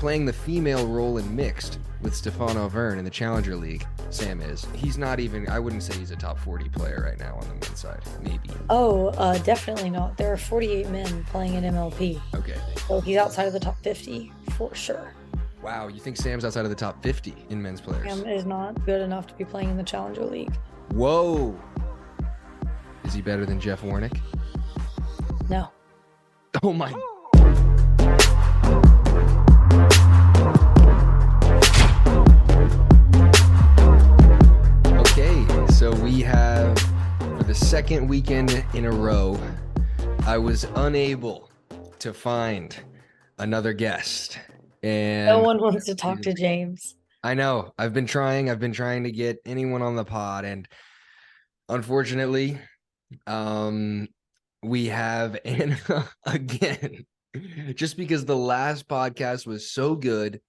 playing the female role in mixed with Stefano Verne in the Challenger League. Sam is. He's not even. I wouldn't say he's a top 40 player right now on the men's side. Maybe. Oh, uh, definitely not. There are 48 men playing in MLP. Okay. So he's outside of the top 50 for sure. Wow, you think Sam's outside of the top 50 in men's players? Sam is not good enough to be playing in the Challenger League. Whoa. Is he better than Jeff Warnick? No. Oh my. So we have for the second weekend in a row, I was unable to find another guest. And No one wants to talk to James. I know. I've been trying. I've been trying to get anyone on the pod, and unfortunately, um, we have Anna again. Just because the last podcast was so good,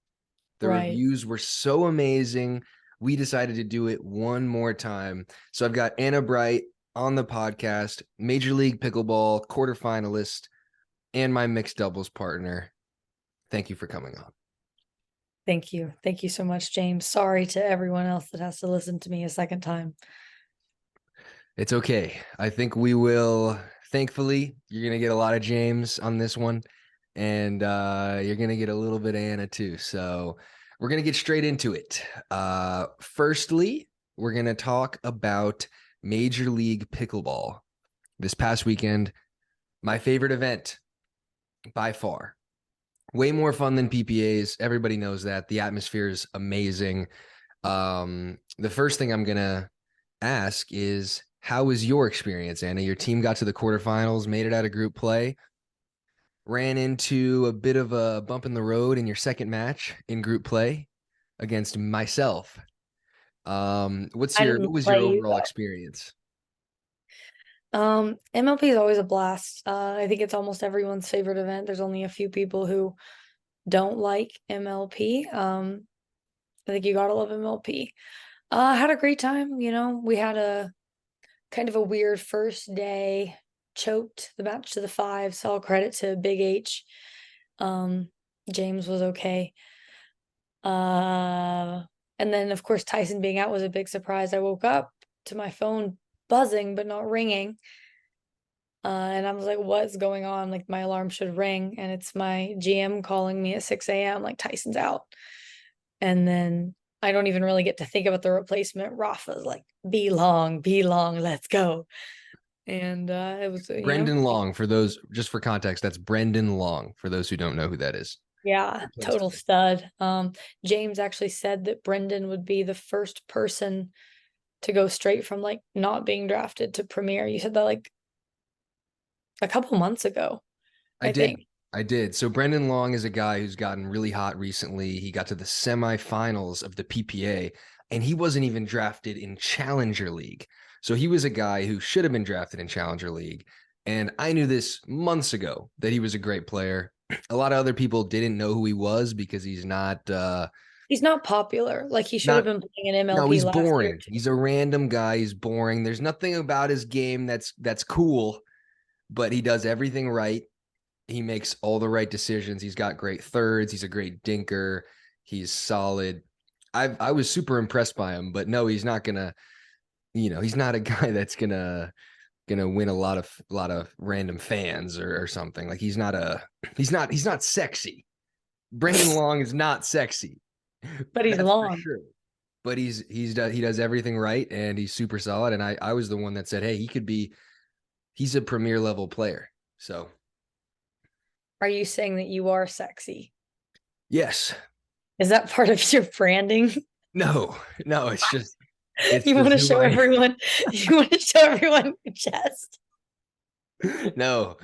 the Right. reviews were so amazing, we decided to do it one more time. So I've got Anna Bright on the podcast, Major League Pickleball quarterfinalist, and my mixed doubles partner. Thank you for coming on. Thank you. Thank you so much, James. Sorry to everyone else that has to listen to me a second time. It's okay. I think we will. Thankfully, you're gonna get a lot of James on this one, and uh, you're gonna get a little bit of Anna too. So we're gonna get straight into it. Uh, firstly, we're gonna talk about Major League Pickleball. This past weekend, my favorite event by far. Way more fun than PPAs. Everybody knows that. The atmosphere is amazing. Um, the first thing I'm gonna ask is how was your experience, Anna? Your team got to the quarterfinals, made it out of group play, ran into a bit of a bump in the road in your second match in group play against myself. Um, what's I your what was your play you, overall experience? Um, MLP is always a blast. Uh, I think it's almost everyone's favorite event. There's only a few people who don't like MLP. Um, I think you gotta love MLP. Uh, I had a great time. You know, we had a kind of a weird first day. Choked the match to the five. So all credit to Big H. Um, James was okay. Uh, and then of course Tyson being out was a big surprise. I woke up to my phone buzzing but not ringing. Uh, and I was like, what's going on? Like, my alarm should ring. And it's my GM calling me at 6 a.m., like, Tyson's out. And then I don't even really get to think about the replacement. Rafa's like, be long, be long, let's go. And uh, it was, you know, Brendan Long, for those just for context, that's Brendan Long, for those who don't know who that is. Yeah, total stud. Um, James actually said that Brendan would be the first person to go straight from like not being drafted to premier. You said that like a couple months ago. I, I did. think. I did. So Brendan Long is a guy who's gotten really hot recently. He got to the semifinals of the PPA, and he wasn't even drafted in Challenger League. So he was a guy who should have been drafted in Challenger League. And I knew this months ago that he was a great player. A lot of other people didn't know who he was because he's not uh He's not popular. Like he should have been playing in MLP. no, he's year, boring. too. He's a random guy. He's boring. There's nothing about his game that's that's cool, but he does everything right. He makes all the right decisions. He's got great thirds. He's a great dinker. He's solid. I I was super impressed by him, but no, he's not gonna. You know, he's not a guy that's gonna gonna win a lot of a lot of random fans or, or something. Like he's not a he's not he's not sexy. Brendan Long is not sexy But he's that's long. sure. But he's he's he does everything right and he's super solid. And I I was the one that said, hey, he could be, he's a premier level player. So Are you saying that you are sexy? yes, Is that part of your branding? no, no, it's just It's you want to show am. everyone you want to show everyone your chest. no,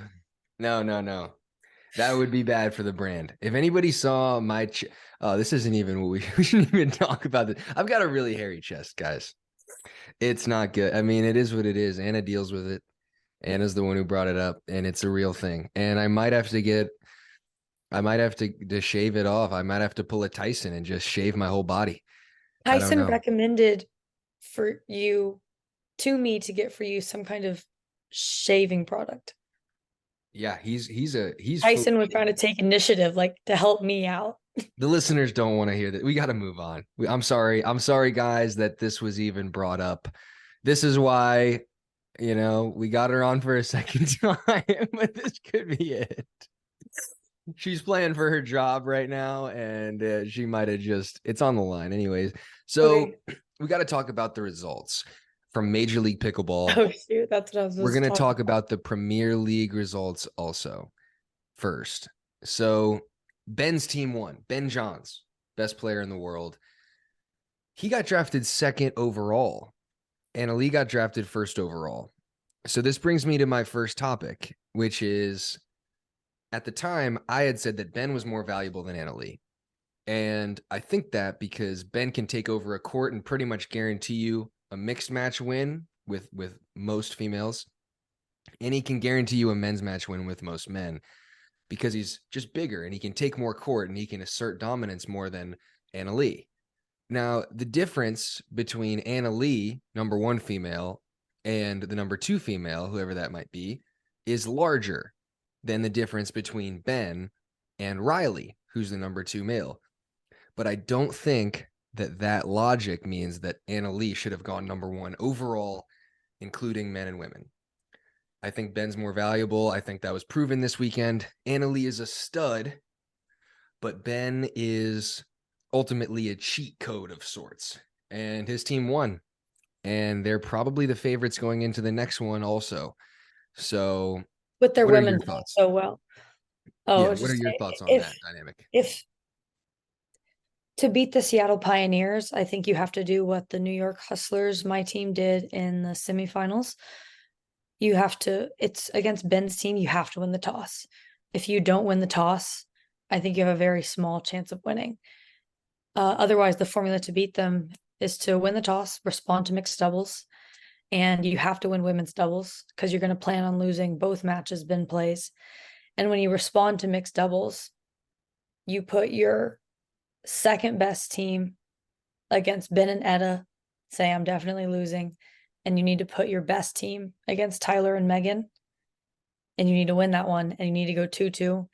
no, no, no. That would be bad for the brand. If anybody saw my, ch- oh, this isn't even what we we shouldn't even talk about. This. I've got a really hairy chest, guys. It's not good. I mean, it is what it is. Anna deals with it. Anna's the one who brought it up, and it's a real thing. And I might have to get, I might have to to shave it off. I might have to pull a Tyson and just shave my whole body. Tyson recommended for you to me to get for you some kind of shaving product. Yeah, he's he's a he's Tyson was trying to take initiative, like to help me out. the listeners don't want to hear that. We got to move on. We, I'm sorry. I'm sorry, guys, that this was even brought up. This is why, you know, we got her on for a second time, but this could be it. She's playing for her job right now, and uh, she might have just, it's on the line, anyways. So Okay. We got to talk about the results from Major League Pickleball. Oh shoot, that's what I was. We're going to talk about the Premier League results also first. So Ben's team won. Ben Johns, best player in the world. He got drafted second overall, and Ali got drafted first overall. So this brings me to my first topic, which is at the time I had said that Ben was more valuable than Anna Leigh. And I think that because Ben can take over a court and pretty much guarantee you a mixed match win with with most females and he can guarantee you a men's match win with most men because he's just bigger and he can take more court and he can assert dominance more than Anna Leigh. Now, the difference between Anna Leigh, number one female, and the number two female, whoever that might be, is larger than the difference between Ben and Riley, who's the number two male. But I don't think that that logic means that Anna Leigh should have gone number one overall, including men and women. I think Ben's more valuable. I think that was proven this weekend. Anna Lee is a stud, but Ben is ultimately a cheat code of sorts. And his team won. And they're probably the favorites going into the next one also. So with their what are women your thoughts? so well. Oh, yeah, what are your thoughts on if, that dynamic? If to beat the Seattle Pioneers, I think you have to do what the New York Hustlers, my team, did in the semifinals. You have to, it's against Ben's team, you have to win the toss. If you don't win the toss, I think you have a very small chance of winning. Uh, otherwise, the formula to beat them is to win the toss, respond to mixed doubles, and you have to win women's doubles because you're going to plan on losing both matches Ben plays. And when you respond to mixed doubles, you put your second best team against Ben and Etta, say I'm definitely losing, and you need to put your best team against Tyler and Megan, and you need to win that one, and you need to go 2 2,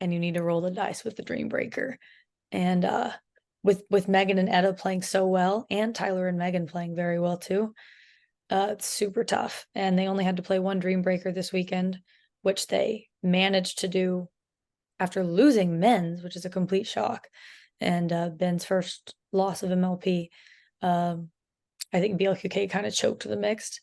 and you need to roll the dice with the Dream Breaker. And uh, with with Megan and Etta playing so well, and Tyler and Megan playing very well too, uh, it's super tough. And they only had to play one Dream Breaker this weekend, which they managed to do after losing men's, which is a complete shock. And uh, Ben's first loss of MLP. Um, I think BLQK kind of choked the mixed.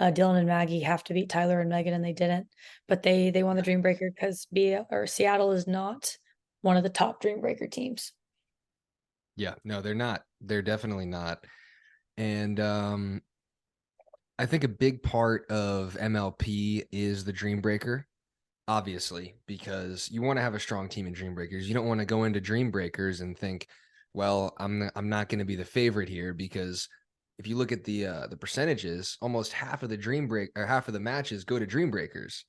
Uh, Dylan and Maggie have to beat Tyler and Megan, and they didn't. But they they won the Dream Breaker because B or Seattle is not one of the top Dream Breaker teams. Yeah, no, they're not. They're definitely not. And um I think a big part of MLP is the Dream Breaker, obviously, because you want to have a strong team in Dream Breakers. You don't want to go into Dream Breakers and think, well, I'm I'm not going to be the favorite here because if you look at the uh the percentages, almost half of the Dream Break or half of the matches go to Dream Breakers.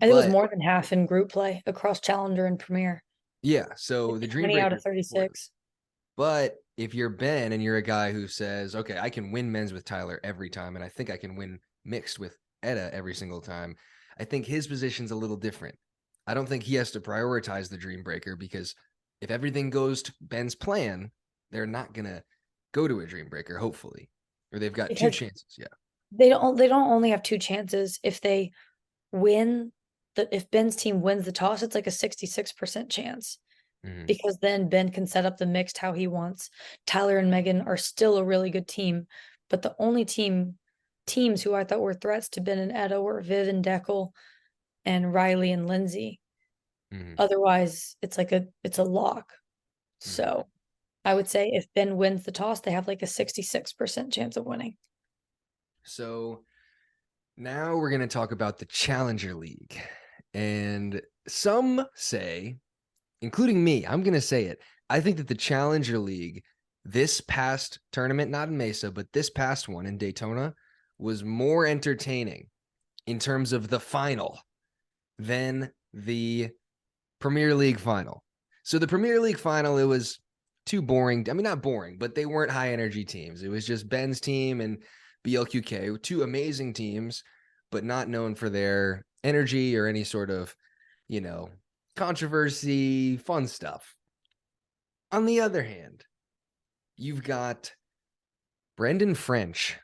I think it was more than half in group play across Challenger and Premier. Yeah, so the Dream Twenty out of Breakers are important. 36. But if you're Ben and you're a guy who says, okay, I can win men's with Tyler every time, and I think I can win mixed with Etta every single time, I think his position's a little different. I don't think he has to prioritize the dream breaker because if everything goes to Ben's plan, they're not gonna go to a dream breaker, hopefully. Or they've got two chances. Yeah. They don't they don't only have two chances if they win the if Ben's team wins the toss, it's like a 66% chance. Mhm. because then Ben can set up the mixed how he wants. Tyler and Megan are still a really good team, but the only team teams who I thought were threats to Ben and Etta were Viv and Dekel and Riley and Lindsay. Mhm. Otherwise, it's like a it's a lock. Mhm. So I would say if Ben wins the toss, they have like a 66% chance of winning. So now we're going to talk about the Challenger League. And some say, including me, I'm going to say it. I think that the Challenger League, this past tournament, not in Mesa, but this past one in Daytona, was more entertaining in terms of the final than the Premier League final. So the Premier League final, it was too boring. I mean, not boring, but they weren't high energy teams. It was just Ben's team and BLQK, two amazing teams, but not known for their energy or any sort of, you know, controversy, fun stuff. On the other hand, you've got Brendan French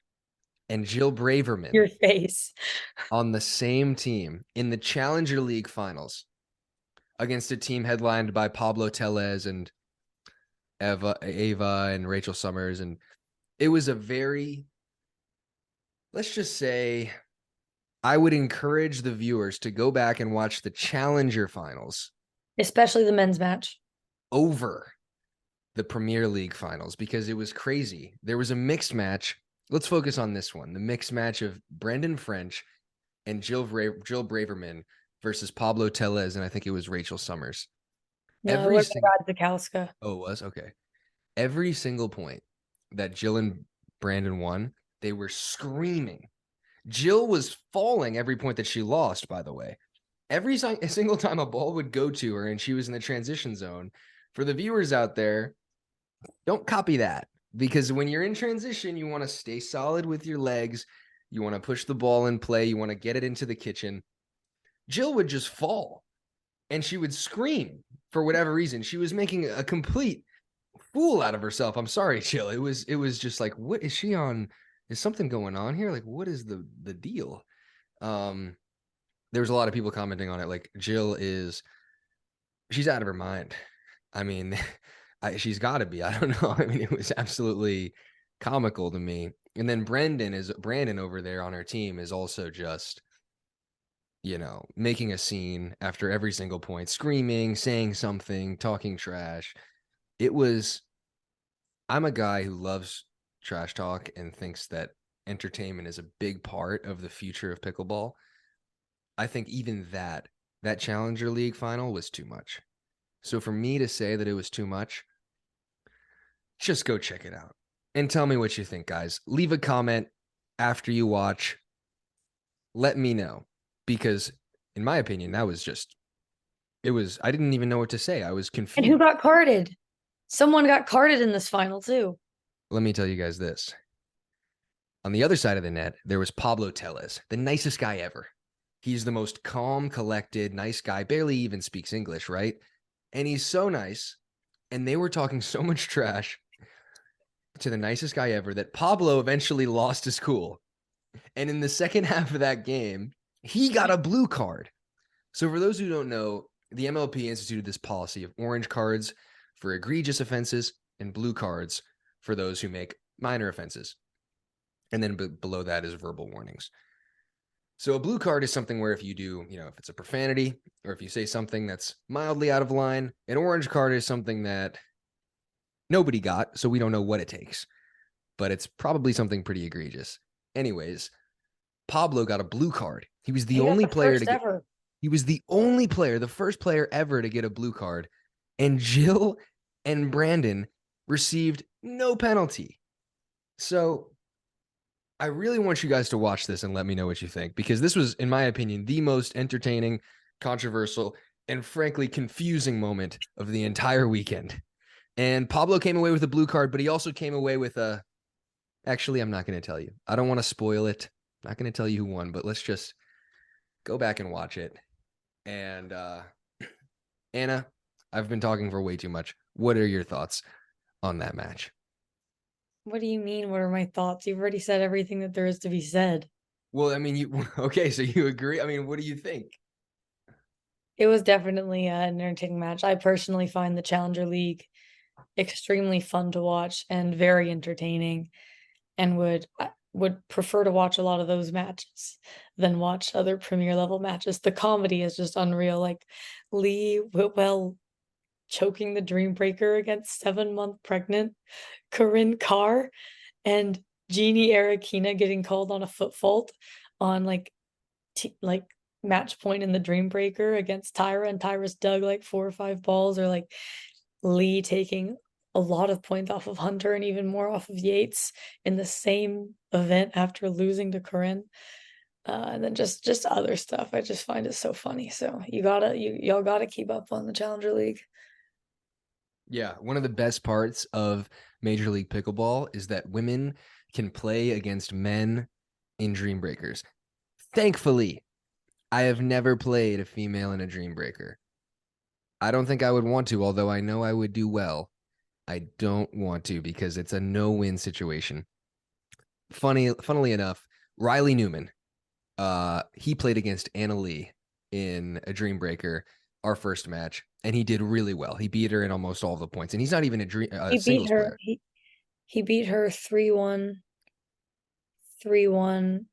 and Jill Braverman Your face. on the same team in the Challenger League finals against a team headlined by Pablo Tellez and Eva Ava and Rachel Summers and it was a very let's just say I would encourage the viewers to go back and watch the Challenger finals Especially the men's match. over the Premier League finals because it was crazy. There was a mixed match. Let's focus on this one the mixed match of Brandon French and Jill, Bra- Jill Braverman versus Pablo Tellez, and I think it was Rachel Summers. No, Every it was sing- Zakowska. Oh, it was? Okay. Every single point that Jill and Brandon won, they were screaming. Jill was falling every point that she lost, by the way. Every si- single time a ball would go to her and she was in the transition zone, for the viewers out there, don't copy that because when you're in transition, you want to stay solid with your legs. You want to push the ball in play. You want to get it into the kitchen. Jill would just fall and she would scream for whatever reason. She was making a complete fool out of herself. I'm sorry, Jill. It was it was just like, what is she on? Is something going on here? Like, what is the the deal? Um, there was a lot of people commenting on it. Like, Jill is she's out of her mind. I mean, I, she's got to be. I don't know. I mean, it was absolutely comical to me. And then Brendan is Brandon over there on her team is also just, you know, making a scene after every single point, screaming, saying something, talking trash. It was. I'm a guy who loves trash talk and thinks that entertainment is a big part of the future of pickleball. I think even that that Challenger League final was too much. So for me to say that it was too much, just go check it out and tell me what you think, guys. Leave a comment after you watch. Let me know because, in my opinion, that was just, it was, I didn't even know what to say. I was confused. And who got carded? Someone got carded in this final too. Let me tell you guys this. On the other side of the net, there was Pablo Tellez, the nicest guy ever. He's the most calm, collected, nice guy, barely even speaks English, right? And he's so nice. And they were talking so much trash to the nicest guy ever that Pablo eventually lost his cool. And in the second half of that game, he got a blue card. So, for those who don't know, the MLP instituted this policy of orange cards for egregious offenses and blue cards for those who make minor offenses. And then b- below that is verbal warnings. So a blue card is something where if you do, you know, if it's a profanity or if you say something that's mildly out of line, an orange card is something that nobody got, so we don't know what it takes. But it's probably something pretty egregious. Anyways, Pablo got a blue card. He was the He only player to get ever. he was the only player, the first player ever to get a blue card. And Jill and Brandon received no penalty. So I really want you guys to watch this and let me know what you think because this was, in my opinion, the most entertaining, controversial, and frankly confusing moment of the entire weekend. And Pablo came away with a blue card, but he also came away with a. Actually, I'm not going to tell you. I don't want to spoil it. not going to tell you who won, but let's just go back and watch it. And uh Anna, I've been talking for way too much. What are your thoughts on that match? What do you mean? What are my thoughts? You've already said everything that there is to be said. Well, I mean, you okay? So you agree? I mean, what do you think? It was definitely an entertaining match. I personally find the Challenger League extremely fun to watch and very entertaining, and would would prefer to watch a lot of those matches than watch other Premier level matches. The comedy is just unreal. Like Lee Whitwell choking the Dream Breaker against seven month pregnant Corinne Carr, and Jeannie Arakina getting called on a foot fault on like t- like match point in the Dream Breaker against Tyra, and Tyra's dug like four or five balls, or like Lee taking a lot of points off of Hunter and even more off of Yates in the same event after losing to Corinne. Uh, and then just just other stuff. I just find it so funny. So you gotta you y'all gotta keep up on the Challenger League. Yeah, one of the best parts of Major League Pickleball is that women can play against men in Dream Breakers. Thankfully, I have never played a female in a Dream Breaker. I don't think I would want to, although I know I would do well. I don't want to because it's a no-win situation. Funny, funnily enough, Riley Newman, uh, he played against Anna Leigh in a Dream Breaker, our first match, and he did really well. He beat her in almost all the points, and he's not even a dream. Uh, he beat her. He, he beat her three one, three one,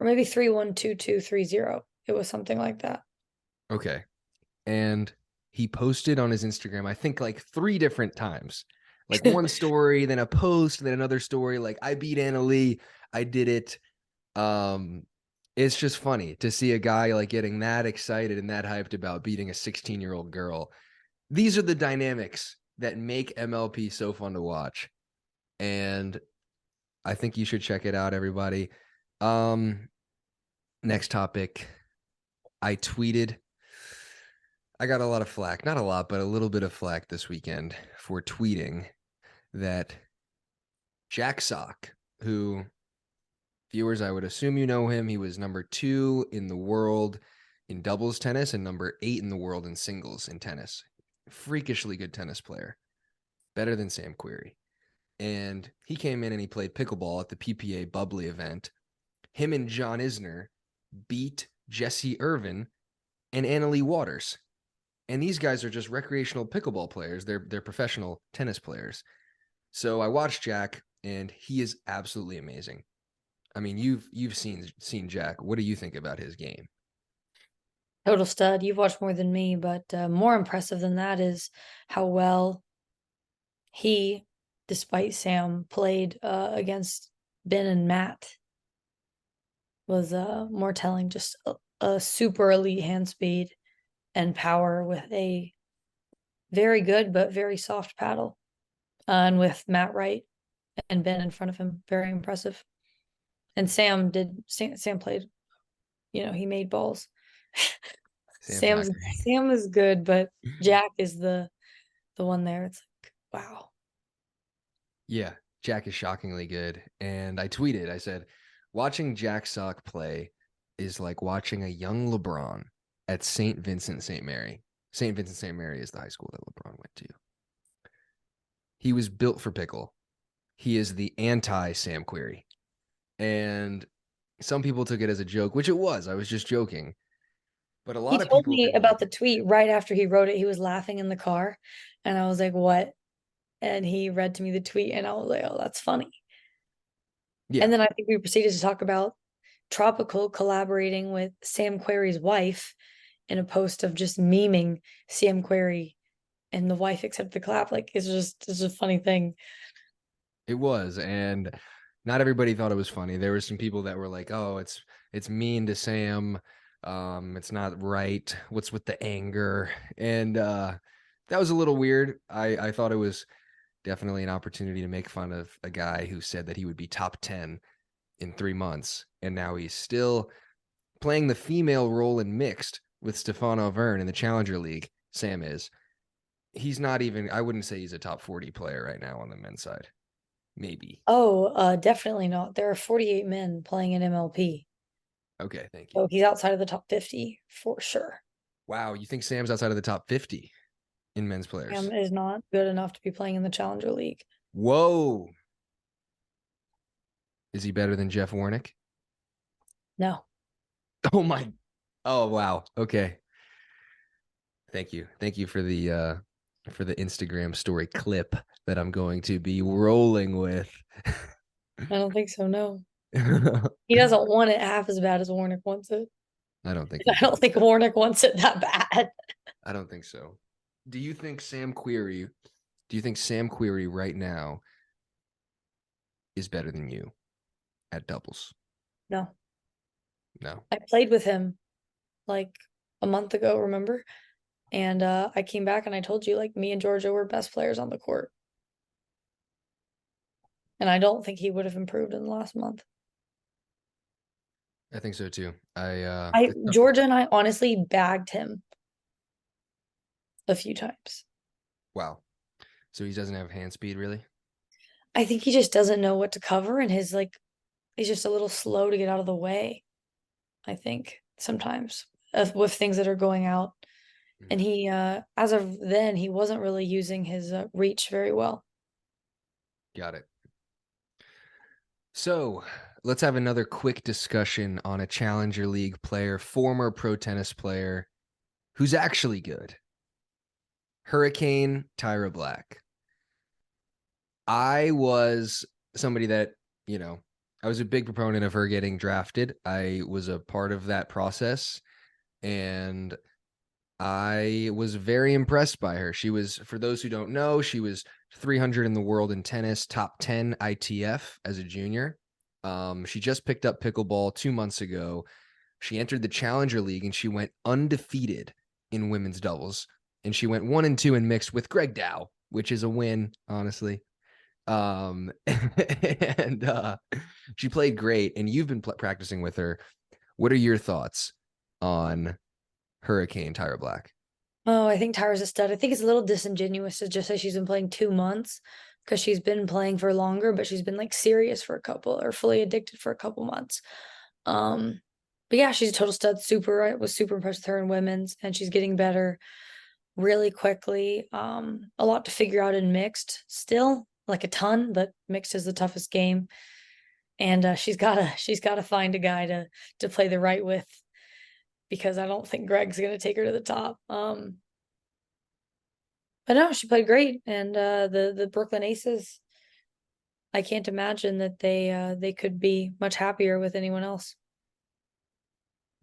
or maybe three one two two three zero. It was something like that. Okay, and he posted on his Instagram, I think like three different times, like one story, then a post, then another story. Like I beat Anna Leigh. I did it. Um, it's just funny to see a guy like getting that excited and that hyped about beating a 16 year old girl. These are the dynamics that make MLP so fun to watch. And I think you should check it out, everybody. Um, next topic. I tweeted. I got a lot of flack, not a lot, but a little bit of flack this weekend for tweeting that Jack Sock, who viewers, I would assume you know him. He was number two in the world in doubles tennis and number eight in the world in singles in tennis. Freakishly good tennis player, better than Sam Querrey. And he came in and he played pickleball at the PPA Bubbly event. Him and John Isner beat Jessie Irvine and Anna Leigh Waters. And these guys are just recreational pickleball players. They're they're professional tennis players. So I watched Jack and he is absolutely amazing. I mean, you've you've seen seen Jack. What do you think about his game? Total stud. You've watched more than me, but uh, more impressive than that is how well he, despite Sam, played uh, against Ben and Matt. Was uh, more telling. Just a, a super elite hand speed and power with a very good but very soft paddle, uh, and with Matt Wright and Ben in front of him, very impressive and Sam did Sam, Sam played, you know, he made balls. Sam Sam's Sam is good, but Jack is the the one there. It's like, wow. Yeah, Jack is shockingly good. And I tweeted, I said, watching Jack Sock play is like watching a young LeBron at St. Vincent St. Mary. St. Vincent St. Mary is the high school that LeBron went to. He was built for pickle. He is the anti Sam Querrey and some people took it as a joke, which it was. I was just joking. But a lot of people. he of told me about the tweet right after he wrote it. He was laughing in the car, and I was like, "What?" And he read to me the tweet, and I was like, "Oh, that's funny." Yeah. And then I think we proceeded to talk about Tropical collaborating with Sam Querrey's wife in a post of just memeing Sam Querrey, and the wife accepted the clap. Like it's just it's a funny thing. It was, and not everybody thought it was funny. There were some people that were like, "Oh, it's it's mean to Sam. Um, it's not right. What's with the anger?" And uh, that was a little weird. I I thought it was definitely an opportunity to make fun of a guy who said that he would be top ten in three months, and now he's still playing the female role in mixed with Stefano Verne in the Challenger League. Sam is. He's not even. I wouldn't say he's a top forty player right now on the men's side maybe. Oh, uh, definitely not. There are 48 men playing in MLP. Okay, thank you. So he's outside of the top 50 for sure. Wow, you think Sam's outside of the top 50 in men's players? Sam is not good enough to be playing in the Challenger League. Whoa. Is he better than Jeff Warnick? No. Oh my. Oh wow. Okay. Thank you. Thank you for the uh for the Instagram story clip that I'm going to be rolling with. I don't think so. No, he doesn't want it half as bad as Warnick wants it. I don't think. I don't think Warnick wants it that bad. I don't think so. Do you think Sam Querrey? Do you think Sam Querrey right now is better than you at doubles? No. No. I played with him like a month ago. Remember? And uh, I came back and I told you like me and Georgia were best players on the court. And I don't think he would have improved in the last month. I think so too. I uh I Georgia and I honestly bagged him a few times. Wow. So he doesn't have hand speed really? I think he just doesn't know what to cover and his like he's just a little slow to get out of the way. I think sometimes with things that are going out and he uh as of then he wasn't really using his uh, reach very well. Got it. So let's have another quick discussion on a Challenger League player, former pro tennis player, who's actually good. Hurricane Tyra Black. I was somebody that, you know, I was a big proponent of her getting drafted. I was a part of that process and I was very impressed by her. She was, for those who don't know, she was 300 in the world in tennis, top 10 ITF as a junior. Um, she just picked up pickleball two months ago. She entered the Challenger League and she went undefeated in women's doubles. And she went one and two in mixed with Greg Dow, which is a win, honestly. Um, and uh, she played great. And you've been pl- practicing with her. What are your thoughts on Hurricane Tyra Black? Oh, I think Tyra's a stud. I think it's a little disingenuous to just say she's been playing two months because she's been playing for longer, but she's been like serious for a couple or fully addicted for a couple months. Um, but yeah, she's a total stud. Super, I was super impressed with her in women's, and she's getting better really quickly. Um, a lot to figure out in mixed still, like a ton, but mixed is the toughest game. And uh, she's gotta she's gotta find a guy to to play the right with because I don't think Greg's gonna take her to the top. Um, but no, she played great, and uh, the the Brooklyn Aces. I can't imagine that they uh, they could be much happier with anyone else.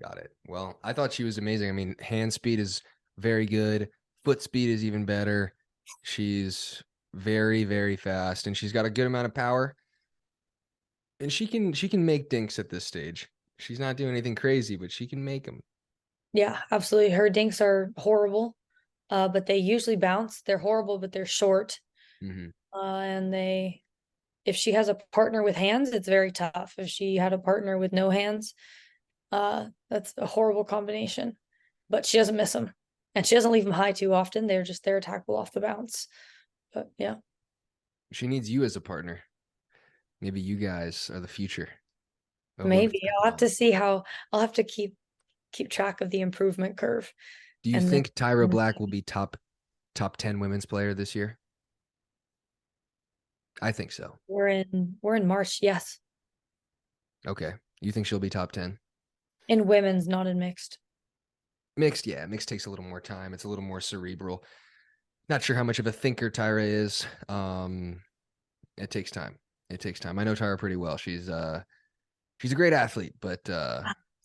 Got it. Well, I thought she was amazing. I mean, hand speed is very good. Foot speed is even better. She's very, very fast, and she's got a good amount of power. And she can she can make dinks at this stage. She's not doing anything crazy, but she can make them. Yeah, absolutely. Her dinks are horrible uh, but they usually bounce. They're horrible, but they're short. Mm-hmm. Uh, and they, if she has a partner with hands, it's very tough. If she had a partner with no hands, uh, that's a horrible combination. But she doesn't miss them, and she doesn't leave them high too often. They're just they're attackable off the bounce. But yeah, she needs you as a partner. Maybe you guys are the future. Maybe I'll have to see how I'll have to keep keep track of the improvement curve do you and think then, Tyra Black will be top top 10 women's player this year? I think so. We're in we're in March, yes. Okay. You think she'll be top 10? In women's, not in mixed. Mixed, yeah. Mixed takes a little more time. It's a little more cerebral. Not sure how much of a thinker Tyra is. Um it takes time. It takes time. I know Tyra pretty well. She's uh she's a great athlete, but uh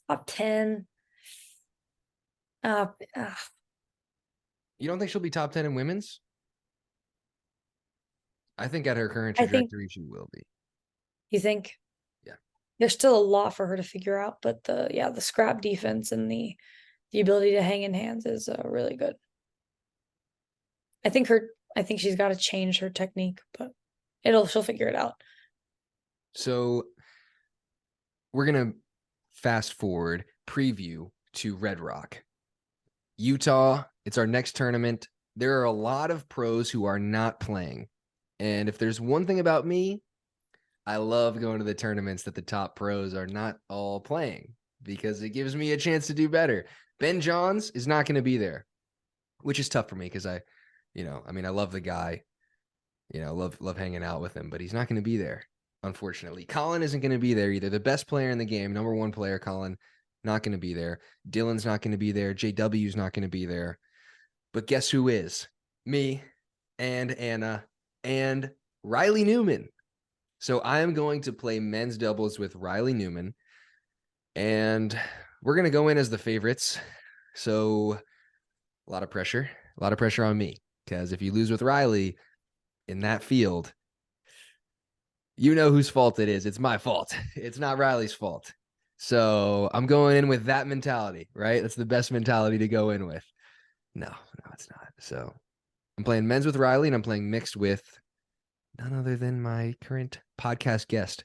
top 10 uh, uh, you don't think she'll be top 10 in women's? I think at her current trajectory, think, she will be. You think? Yeah. There's still a lot for her to figure out, but the yeah, the scrap defense and the the ability to hang in hands is uh, really good. I think her I think she's got to change her technique, but it'll she'll figure it out. So we're gonna fast forward preview to Red Rock. Utah, it's our next tournament. There are a lot of pros who are not playing. And if there's one thing about me, I love going to the tournaments that the top pros are not all playing because it gives me a chance to do better. Ben Johns is not going to be there, which is tough for me because I, you know, I mean, I love the guy, you know, love love hanging out with him, but he's not going to be there, unfortunately. Colin isn't going to be there either. The best player in the game, number one player, Colin, not going to be there. Dylan's not going to be there. JW's not going to be there. But guess who is? Me and Anna and Riley Newman. So I am going to play men's doubles with Riley Newman. And we're going to go in as the favorites. So a lot of pressure, a lot of pressure on me. Because if you lose with Riley in that field, you know whose fault it is. It's my fault. It's not Riley's fault. So I'm going in with that mentality, right? That's the best mentality to go in with. No, no, it's not. So I'm playing men's with Riley and I'm playing mixed with none other than my current podcast guest.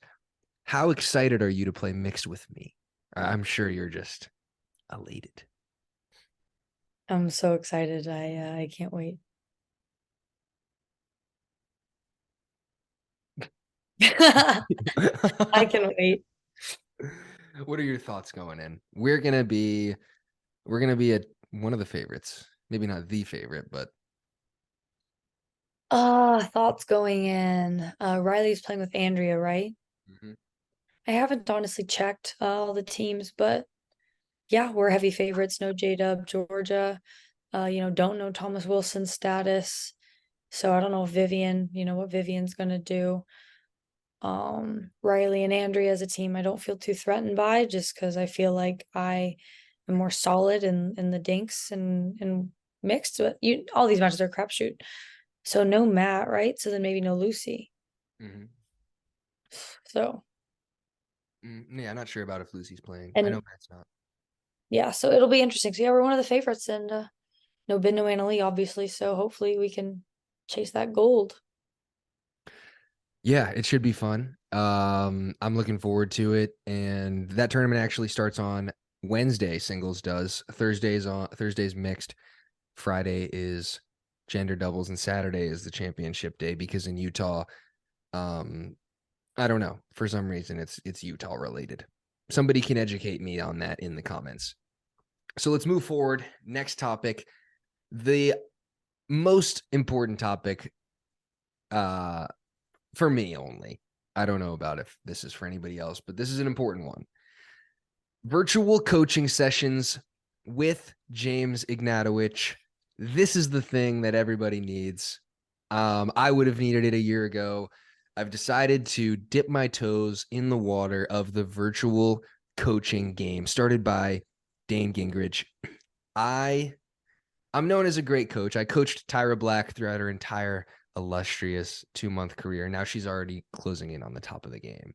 How excited are you to play mixed with me? I'm sure you're just elated. I'm so excited. I uh, I can't wait. I can wait what are your thoughts going in? We're gonna be we're gonna be at one of the favorites Maybe not the favorite, but Uh, thoughts going in. Uh, Riley's playing with Andrea, right? Mhm. I haven't honestly checked uh, all the teams, but yeah, we're heavy favorites. No J Dub, Georgia. Uh, you know, don't know Thomas Wilson's status. So I don't know if Vivian, you know, what Vivian's gonna do. Um, Riley and Andrea as a team, I don't feel too threatened by just because I feel like I am more solid in in the dinks and and mixed. But you all these matches are crapshoot. So no Matt, right? So then maybe no Lucy. Mm-hmm. So Mm, yeah, I'm not sure about if Lucy's playing. I know Matt's not. yeah, so it'll be interesting. So yeah, we're one of the favorites and uh no Ben, no Anna Leigh, obviously. So hopefully we can chase that gold. Yeah, it should be fun. Um, I'm looking forward to it. And that tournament actually starts on Wednesday, singles does. Thursday's on Thursday's mixed. Friday is gender doubles, and Saturday is the championship day because in Utah, um, I don't know. For some reason it's it's Utah related. Somebody can educate me on that in the comments. So let's move forward. Next topic. The most important topic uh for me only. I don't know about if this is for anybody else, but this is an important one. Virtual coaching sessions with James Ignatowich. This is the thing that everybody needs. Um, I would have needed it a year ago. I've decided to dip my toes in the water of the virtual coaching game started by Dayne Gingrich. I I'm known as a great coach. I coached Tyra Black throughout her entire illustrious two month career. Now she's already closing in on the top of the game.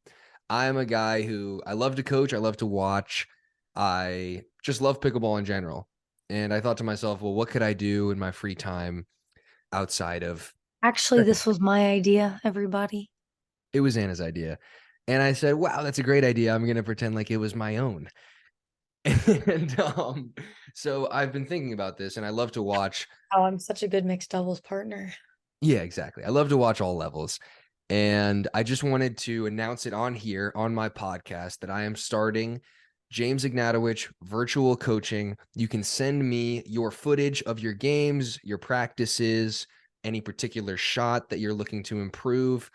I'm a guy who I love to coach, I love to watch. I just love pickleball in general. And I thought to myself, well, what could I do in my free time outside of Actually, this was my idea, everybody. it was Anna's idea. And I said, wow, that's a great idea. I'm going to pretend like it was my own. And um, so I've been thinking about this and I love to watch Oh, I'm such a good mixed doubles partner. Yeah, exactly. I love to watch all levels. And I just wanted to announce it on here on my podcast that I am starting James Ignatowich virtual coaching. You can send me your footage of your games, your practices, any particular shot that you're looking to improve,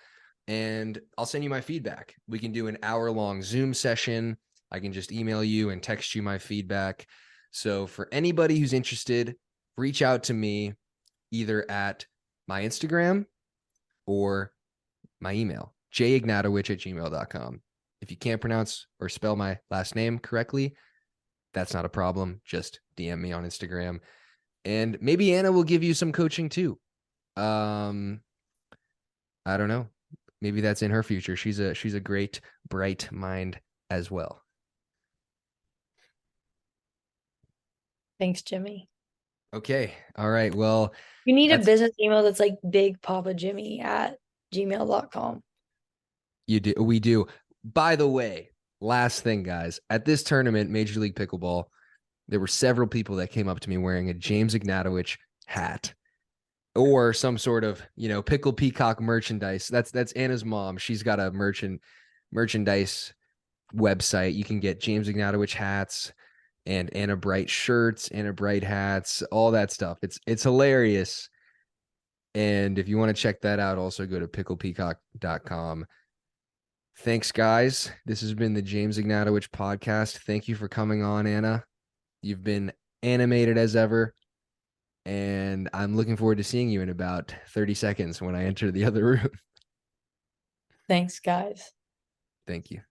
and I'll send you my feedback. We can do an hour long Zoom session. I can just email you and text you my feedback. So for anybody who's interested, reach out to me either at my Instagram or my email, jignatowich at gmail.com. If you can't pronounce or spell my last name correctly, that's not a problem. Just DM me on Instagram. And maybe Anna will give you some coaching too. Um I don't know. Maybe that's in her future. She's a she's a great bright mind as well. Thanks, Jimmy. Okay. All right. Well, You need a business email that's like big papa jimmy at gmail.com. You do. We do. By the way, last thing, guys, at this tournament, Major League Pickleball, there were several people that came up to me wearing a James Ignatowich hat or some sort of, you know, pickle peacock merchandise. That's that's Anna's mom. She's got a merchant merchandise website. You can get James Ignatowich hats and Anna Bright shirts, Anna Bright hats, all that stuff. It's it's hilarious. And if you want to check that out, also go to picklepeacock.com. Thanks, guys. This has been the James Ignatowich podcast. Thank you for coming on, Anna. You've been animated as ever. And I'm looking forward to seeing you in about 30 seconds when I enter the other room. Thanks, guys. Thank you.